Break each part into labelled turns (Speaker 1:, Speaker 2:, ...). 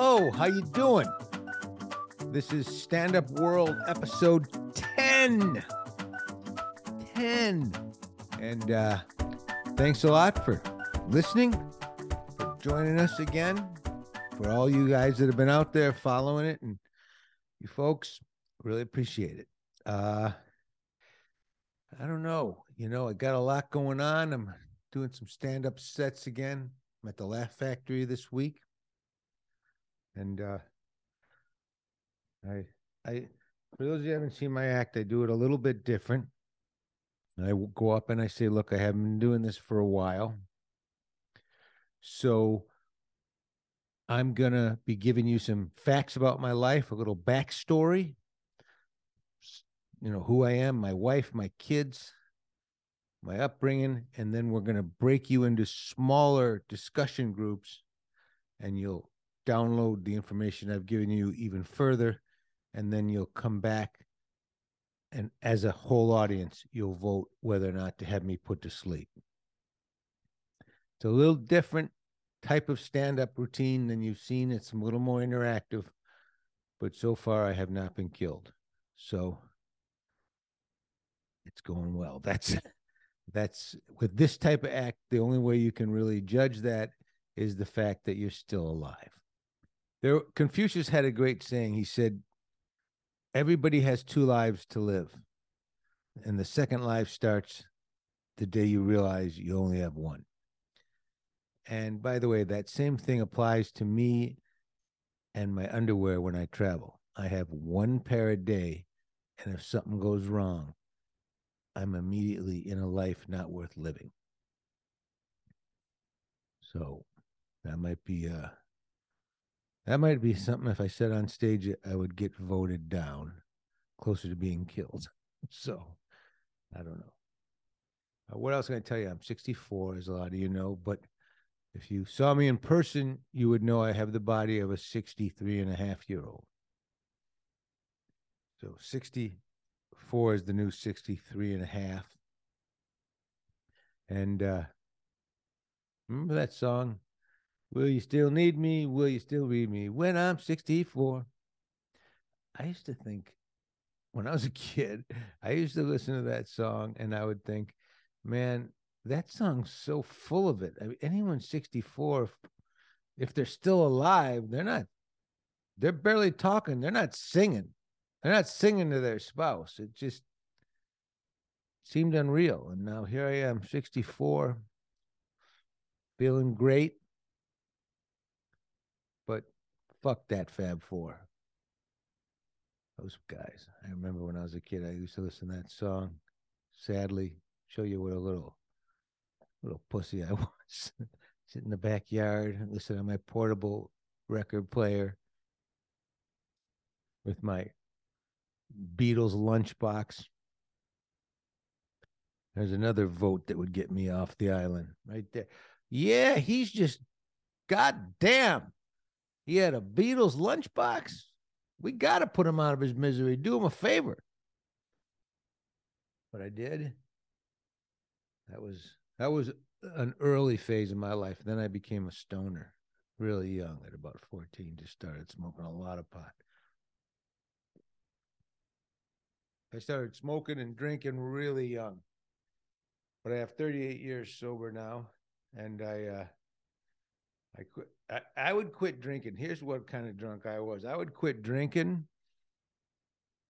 Speaker 1: Hello, how you doing? This is Stand Up World episode 10. 10. And uh thanks a lot for listening, for joining us again, for all you guys that have been out there following it and you folks, really appreciate it. Uh I don't know. You know, I got a lot going on. I'm doing some stand-up sets again. I'm at the Laugh Factory this week. And uh I I for those of you who haven't seen my act, I do it a little bit different. I go up and I say, look, I haven't been doing this for a while. So I'm gonna be giving you some facts about my life, a little backstory, you know, who I am, my wife, my kids, my upbringing, and then we're gonna break you into smaller discussion groups, and you'll download the information I've given you even further, and then you'll come back and as a whole audience, you'll vote whether or not to have me put to sleep. It's a little different type of stand-up routine than you've seen. It's a little more interactive, but so far I have not been killed. So it's going well. That's that's with this type of act, the only way you can really judge that is the fact that you're still alive. There Confucius had a great saying. He said, everybody has two lives to live. And the second life starts the day you realize you only have one. And by the way, that same thing applies to me and my underwear when I travel. I have one pair a day, and if something goes wrong, I'm immediately in a life not worth living. So that might be uh that might be something if I said on stage I would get voted down closer to being killed. So I don't know. Uh, what else can I tell you? I'm 64, as a lot of you know, but if you saw me in person, you would know I have the body of a 63 and a half year old. So 64 is the new 63 and a half. And uh, remember that song? Will you still need me? Will you still read me when I'm 64? I used to think when I was a kid, I used to listen to that song and I would think, man, that song's so full of it. I mean, anyone 64, if, if they're still alive, they're not, they're barely talking. They're not singing. They're not singing to their spouse. It just seemed unreal. And now here I am, 64, feeling great. Fuck that Fab Four. Those guys. I remember when I was a kid, I used to listen to that song. Sadly, show you what a little little pussy I was. Sit in the backyard, listen to my portable record player with my Beatles lunchbox. There's another vote that would get me off the island right there. Yeah, he's just goddamn. He had a Beatles lunchbox. We got to put him out of his misery. Do him a favor. But I did. That was that was an early phase of my life. Then I became a stoner, really young, at about 14, just started smoking a lot of pot. I started smoking and drinking really young. But I have 38 years sober now, and I uh I quit I, I would quit drinking. Here's what kind of drunk I was. I would quit drinking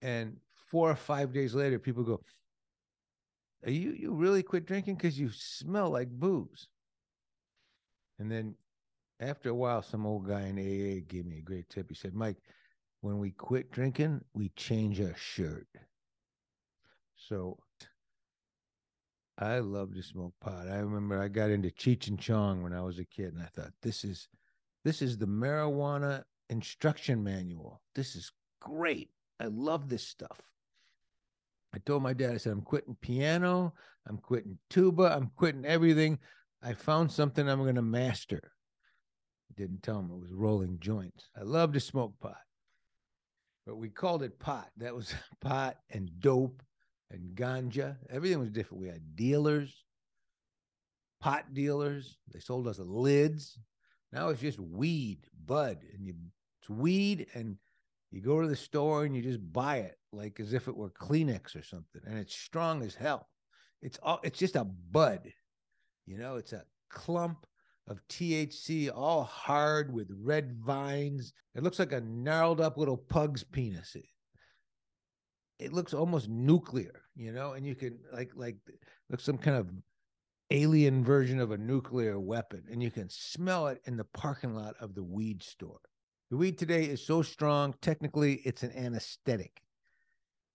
Speaker 1: and four or five days later people go, Are you you really quit drinking? Because you smell like booze. And then after a while, some old guy in AA gave me a great tip. He said, Mike, when we quit drinking, we change our shirt. So I love to smoke pot. I remember I got into Cheech and Chong when I was a kid, and I thought this is this is the marijuana instruction manual. This is great. I love this stuff. I told my dad, I said, I'm quitting piano, I'm quitting tuba, I'm quitting everything. I found something I'm going to master. Didn't tell him it was rolling joints. I love to smoke pot, but we called it pot. That was pot and dope and ganja. Everything was different. We had dealers, pot dealers. They sold us lids. Now it's just weed, bud, and you It's weed, and you go to the store and you just buy it like as if it were Kleenex or something, and it's strong as hell. It's all it's just a bud, you know, it's a clump of THC, all hard with red vines. It looks like a gnarled up little pug's penis. It, looks almost nuclear, you know, and you can like like looks some kind of alien version of a nuclear weapon, and you can smell it in the parking lot of the weed store. The weed today is so strong, technically, it's an anesthetic.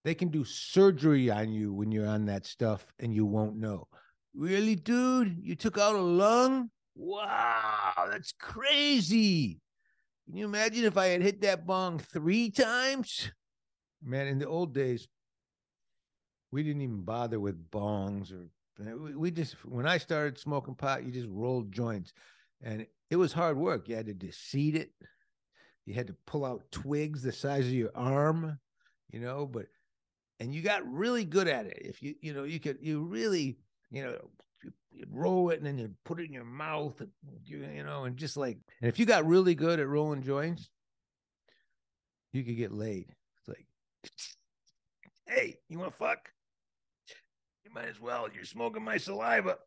Speaker 1: They can do surgery on you when you're on that stuff and you won't know. Really, dude? You took out a lung? Wow, that's crazy. Can you imagine if I had hit that bong three times? Man, in the old days, we didn't even bother with bongs or we just when I started smoking pot, you just rolled joints. And it was hard work. You had to deseed it. You had to pull out twigs the size of your arm, you know, but and you got really good at it. If you, you know, you could, you really, you know, you roll it and then you put it in your mouth, and you, you know, and just like, and if you got really good at rolling joints, you could get laid. Hey, you want to fuck? You might as well. You're smoking my saliva.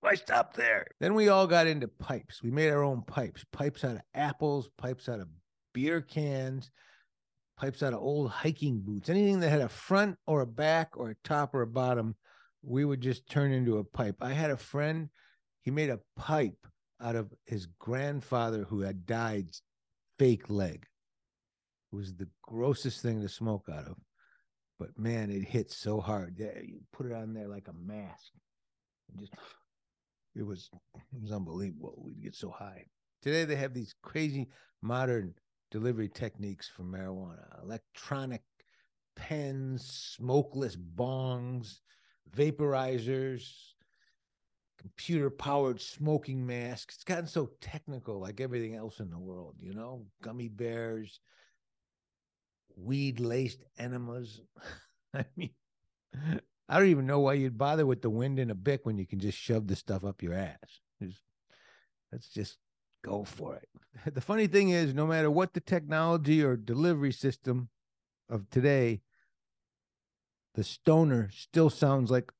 Speaker 1: Why stop there? Then we all got into pipes. We made our own pipes, pipes out of apples, pipes out of beer cans, pipes out of old hiking boots, anything that had a front or a back or a top or a bottom, we would just turn into a pipe. I had a friend, he made a pipe out of his grandfather who had died fake leg. Was the grossest thing to smoke out of. But man, it hit so hard. You put it on there like a mask. And just it was it was unbelievable. We'd get so high. Today they have these crazy modern delivery techniques for marijuana electronic pens, smokeless bongs, vaporizers, computer powered smoking masks. It's gotten so technical, like everything else in the world, you know, gummy bears, weed laced enemas. I mean, I don't even know why you'd bother with the wind in a bic when you can just shove the stuff up your ass. It's, let's just go for it. The funny thing is, no matter what the technology or delivery system of today, the stoner still sounds like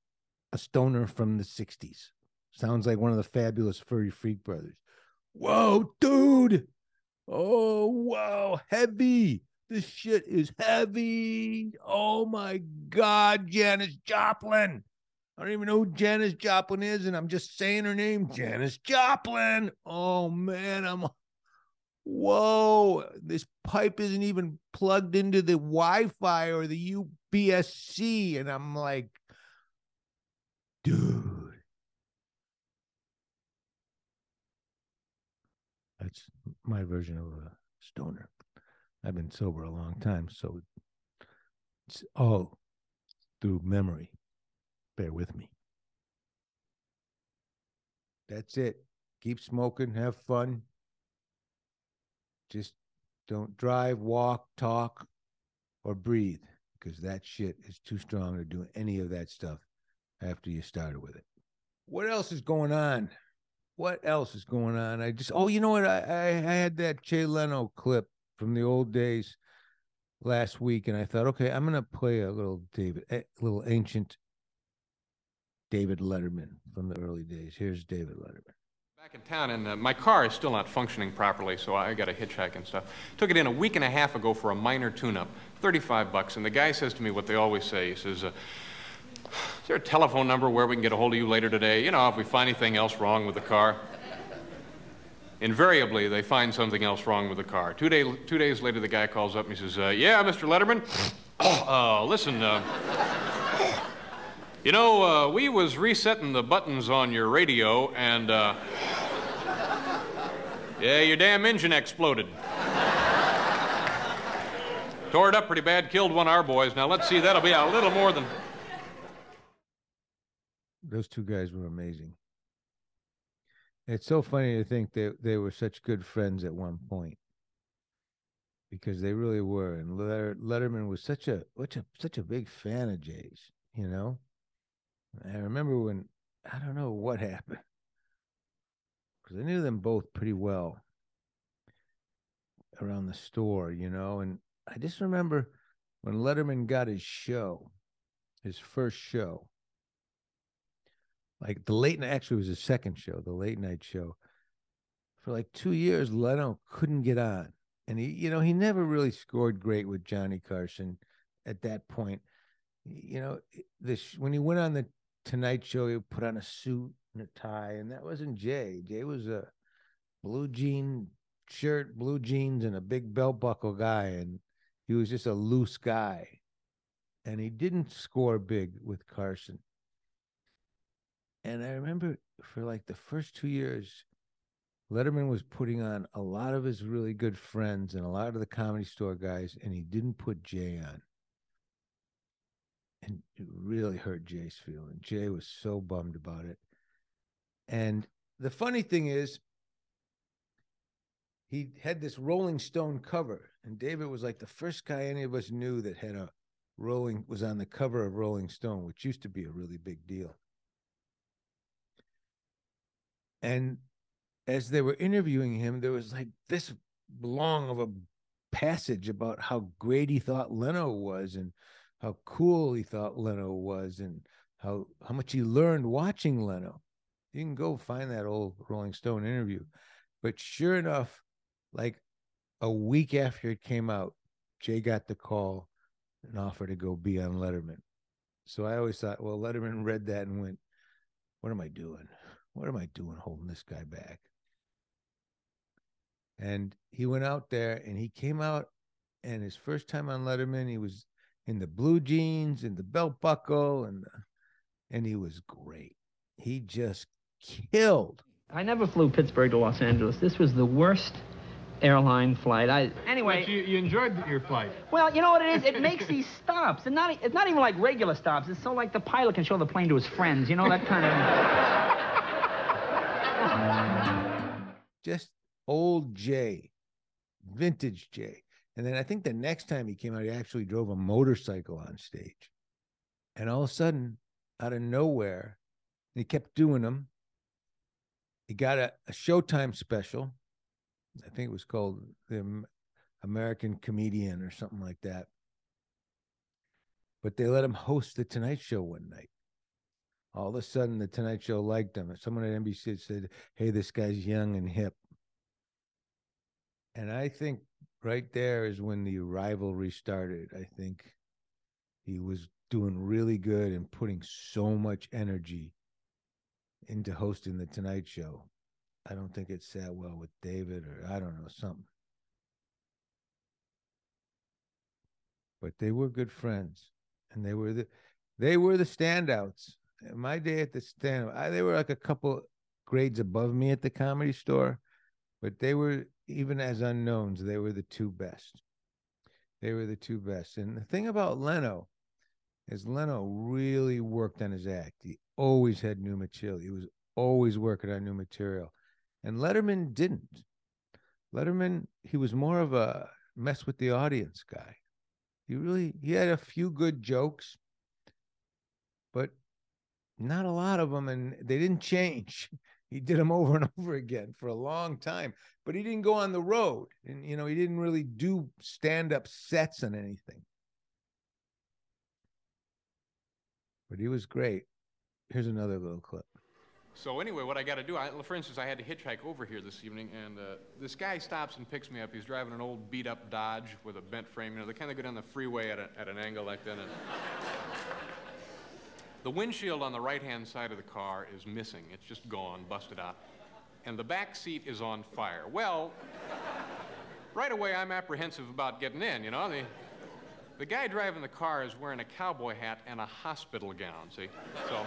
Speaker 1: a stoner from the 60s. Sounds like one of the fabulous Furry Freak brothers. Whoa, dude. Oh, wow. Heavy. This shit is heavy. Oh my God, Janis Joplin. I don't even know who Janis Joplin is, and I'm just saying her name, Janis Joplin. Oh man, I'm whoa. This pipe isn't even plugged into the Wi-Fi or the UPS-C, and I'm like, dude. That's my version of a stoner. I've been sober a long time, so it's all through memory. Bear with me. That's it. Keep smoking, have fun. Just don't drive, walk, talk, or breathe because that shit is too strong to do any of that stuff after you started with it. What else is going on? What else is going on? I just, oh, you know what? I, I, I had that Jay Leno clip from the old days last week, and I thought, okay, I'm gonna play a little David, a little ancient David Letterman from the early days. Here's David Letterman.
Speaker 2: Back in town, and uh, my car is still not functioning properly, so I got a hitchhike and stuff. Took it in a week and a half ago for a minor tune-up, 35 bucks. And the guy says to me what they always say. He says, uh, "Is there a telephone number where we can get a hold of you later today? You know, if we find anything else wrong with the car." Invariably they find something else wrong with the car. Two, day, two days later, the guy calls up and he says, uh, Yeah, Mr. Letterman, uh, listen, uh, you know, uh, we was resetting the buttons on your radio and, uh, yeah, your damn engine exploded. Tore it up pretty bad, killed one of our boys. Now, let's see, that'll be a little more than.
Speaker 1: Those two guys were amazing. It's so funny to think that they were such good friends at one point because they really were. And Letterman was such a such a such a big fan of Jay's, you know. I remember when I don't know what happened because I knew them both pretty well. around the store, you know. And I just remember when Letterman got his show, his first show, like the late night, actually, was his second show, the late night show. For like two years, Leno couldn't get on. And he, you know, he never really scored great with Johnny Carson at that point. You know, this when he went on the Tonight Show, he put on a suit and a tie, and that wasn't Jay. Jay was a blue jean shirt, blue jeans, and a big belt buckle guy, and he was just a loose guy. And he didn't score big with Carson. And I remember for like the first two years, Letterman was putting on a lot of his really good friends and a lot of the comedy store guys, and he didn't put Jay on. And it really hurt Jay's feeling. Jay was so bummed about it. And the funny thing is, he had this Rolling Stone cover, and David was like the first guy any of us knew that had a Rolling was on the cover of Rolling Stone, which used to be a really big deal. And as they were interviewing him, there was like this long of a passage about how great he thought Leno was and how cool he thought Leno was and how how much he learned watching Leno. You can go find that old Rolling Stone interview. But sure enough, like a week after it came out, Jay got the call and offer to go be on Letterman. So I always thought, well, Letterman read that and went, What am I doing? What am I doing holding this guy back? And he went out there and he came out and his first time on Letterman, he was in the blue jeans and the belt buckle and the, and he was great. He just killed.
Speaker 3: I never flew Pittsburgh to Los Angeles. This was the worst airline flight. I anyway.
Speaker 4: But you, you enjoyed your flight.
Speaker 3: Well, you know what it is? It makes these stops. It's not. It's not even like regular stops. It's so like the pilot can show the plane to his friends. You know that kind
Speaker 1: of. Just old Jay, vintage Jay. And then I think the next time he came out, he actually drove a motorcycle on stage. And all of a sudden, out of nowhere, he kept doing them. He got a, a Showtime special. I think it was called The American Comedian or something like that. But they let him host the Tonight Show one night. All of a sudden, the Tonight Show liked him. Someone at NBC said, Hey, this guy's young and hip. And I think right there is when the rivalry started. I think he was doing really good and putting so much energy into hosting the Tonight Show. I don't think it sat well with David or I don't know, something. But they were good friends and they were the they were the standouts. My day at the stand, they were like a couple grades above me at the comedy store, but they were even as unknowns, they were the two best. They were the two best. And the thing about Leno is Leno really worked on his act. He always had new material. He was always working on new material. And Letterman didn't. Letterman, he was more of a mess with the audience guy. He really he had a few good jokes, not a lot of them, and they didn't change. He did them over and over again for a long time, but he didn't go on the road, and you know he didn't really do stand-up sets and anything. But he was great. Here's another little clip.
Speaker 2: So anyway, what I got to do, I, for instance, I had to hitchhike over here this evening, and uh, this guy stops and picks me up. He's driving an old beat-up Dodge with a bent frame. You know, they kind of go down the freeway at, a, at an angle like that. And the windshield on the right-hand side of the car is missing. It's just gone, busted out. And the back seat is on fire. Well, right away, I'm apprehensive about getting in, you know. The, the guy driving the car is wearing a cowboy hat and a hospital gown, see? So...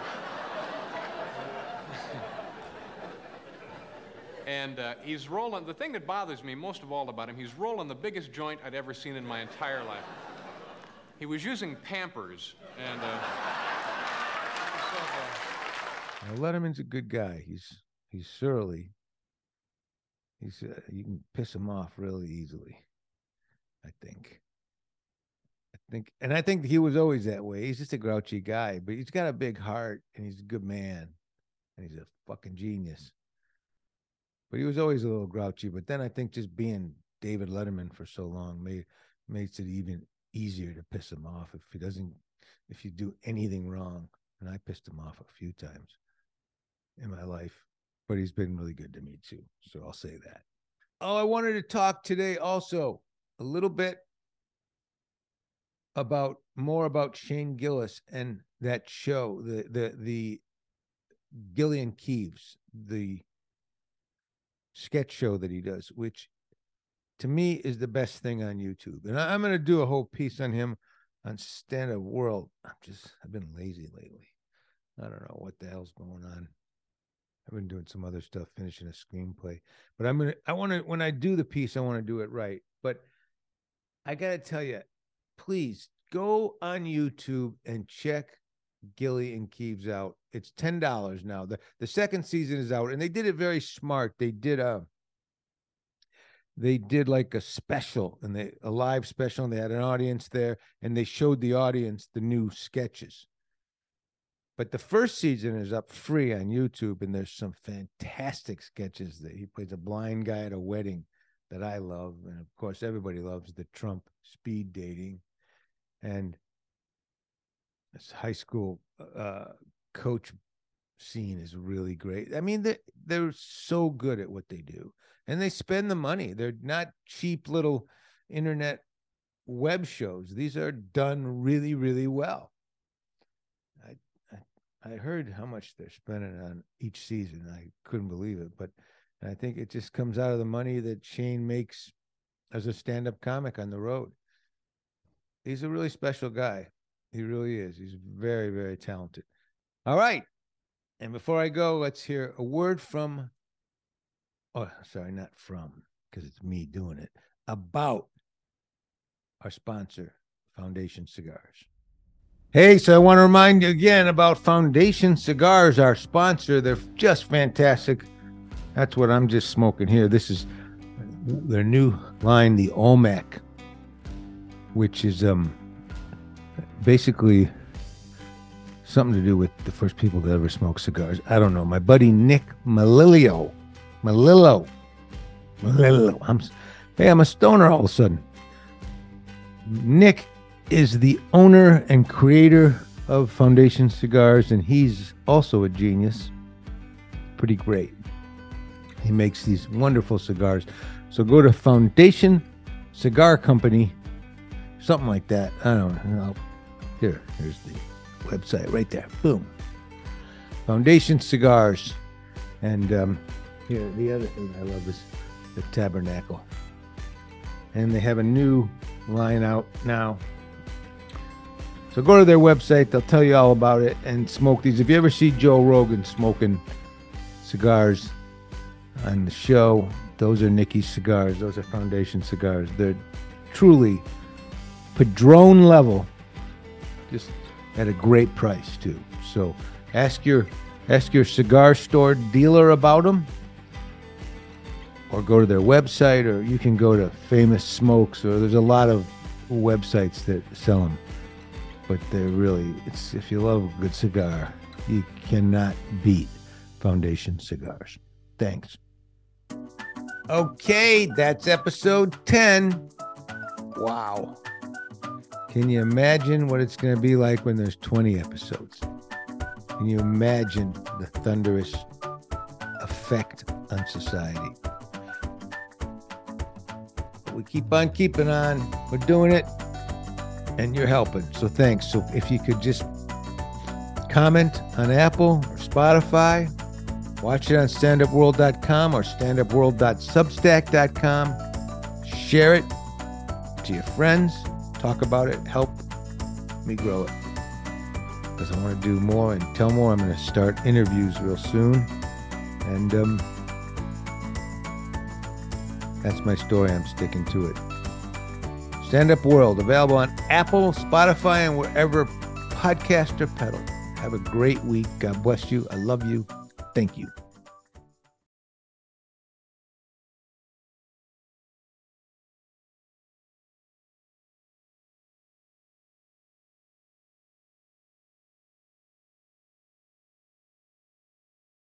Speaker 2: and uh, he's rolling. The thing that bothers me most of all about him, he's rolling the biggest joint I'd ever seen in my entire life. He was using Pampers, and. Uh,
Speaker 1: now, Letterman's a good guy. He's he's surly. He's uh, you can piss him off really easily. I think. I think, and I think he was always that way. He's just a grouchy guy, but he's got a big heart and he's a good man, and he's a fucking genius but he was always a little grouchy. But then I think just being David Letterman for so long made makes it even easier to piss him off if he doesn't if you do anything wrong. And I pissed him off a few times in my life, but he's been really good to me too. So I'll say that. Oh, I wanted to talk today also a little bit about more about Shane Gillis and that show, the the the Gilly and Keeves, the sketch show that he does, which to me is the best thing on YouTube. And I, am going to do a whole piece on him on Stand Up World. I'm just, I've been lazy lately. I don't know what the hell's going on. I've been doing some other stuff, finishing a screenplay. But I'm gonna, I want to, when I do the piece, I want to do it right. But I got to tell you, please go on YouTube and check Gilly and Keeves out. It's ten dollars now. the The second season is out, and they did it very smart. They did a they did like a special and they a live special and they had an audience there and they showed the audience the new sketches but the first season is up free on youtube and there's some fantastic sketches that he plays a blind guy at a wedding that i love and of course everybody loves the trump speed dating and this high school uh, coach scene is really great. I mean, they're, they're so good at what they do and they spend the money. They're not cheap little internet web shows. These are done really, really well. I, heard how much they're spending on each season. I couldn't believe it, but I think it just comes out of the money that Shane makes as a stand-up comic on the road. He's a really special guy. He really is. He's very, very talented. All right. And before I go, let's hear a word from, oh, sorry, not from, because it's me doing it, about our sponsor, Foundation Cigars. Hey, so I want to remind you again about Foundation Cigars, our sponsor. They're just fantastic. That's what I'm just smoking here. This is their new line, the Olmec, which is um basically something to do with the first people that ever smoked cigars. I don't know. My buddy Nick Melillo, Melillo, Melillo. I'm, hey, I'm a stoner all of a sudden. Nick is the owner and creator of Foundation Cigars, and he's also a genius. Pretty great. He makes these wonderful cigars. So go to Foundation Cigar Company, something like that. I don't know. Here, here's the website right there. Boom. Foundation Cigars. And um, here, the other thing I love is the Tabernacle. And they have a new line out now. So go to their website, they'll tell you all about it and smoke these. If you ever see Joe Rogan smoking cigars on the show, those are Nicky's cigars. Those are Foundation cigars. They're truly Padron level, just at a great price too. So ask your ask your cigar store dealer about them, or go to their website, or you can go to Famous Smokes, or there's a lot of websites that sell them. But they're really it's if you love a good cigar, you cannot beat Foundation Cigars. Thanks. Okay, that's episode 10. Wow. Can you imagine what it's going to be like when there's 20 episodes? Can you imagine the thunderous effect on society? But we keep on keeping on. We're doing it, and you're helping. So thanks. So if you could just comment on Apple or Spotify, watch it on standupworld.com or standupworld.substack.com, share it to your friends talk about it, help me grow it. Because I want to do more and tell more. I'm going to start interviews real soon. And um, that's my story. I'm sticking to it. Stand Up World, available on Apple, Spotify, and wherever podcasts are peddled. Have a great week. God bless you. I love you. Thank you.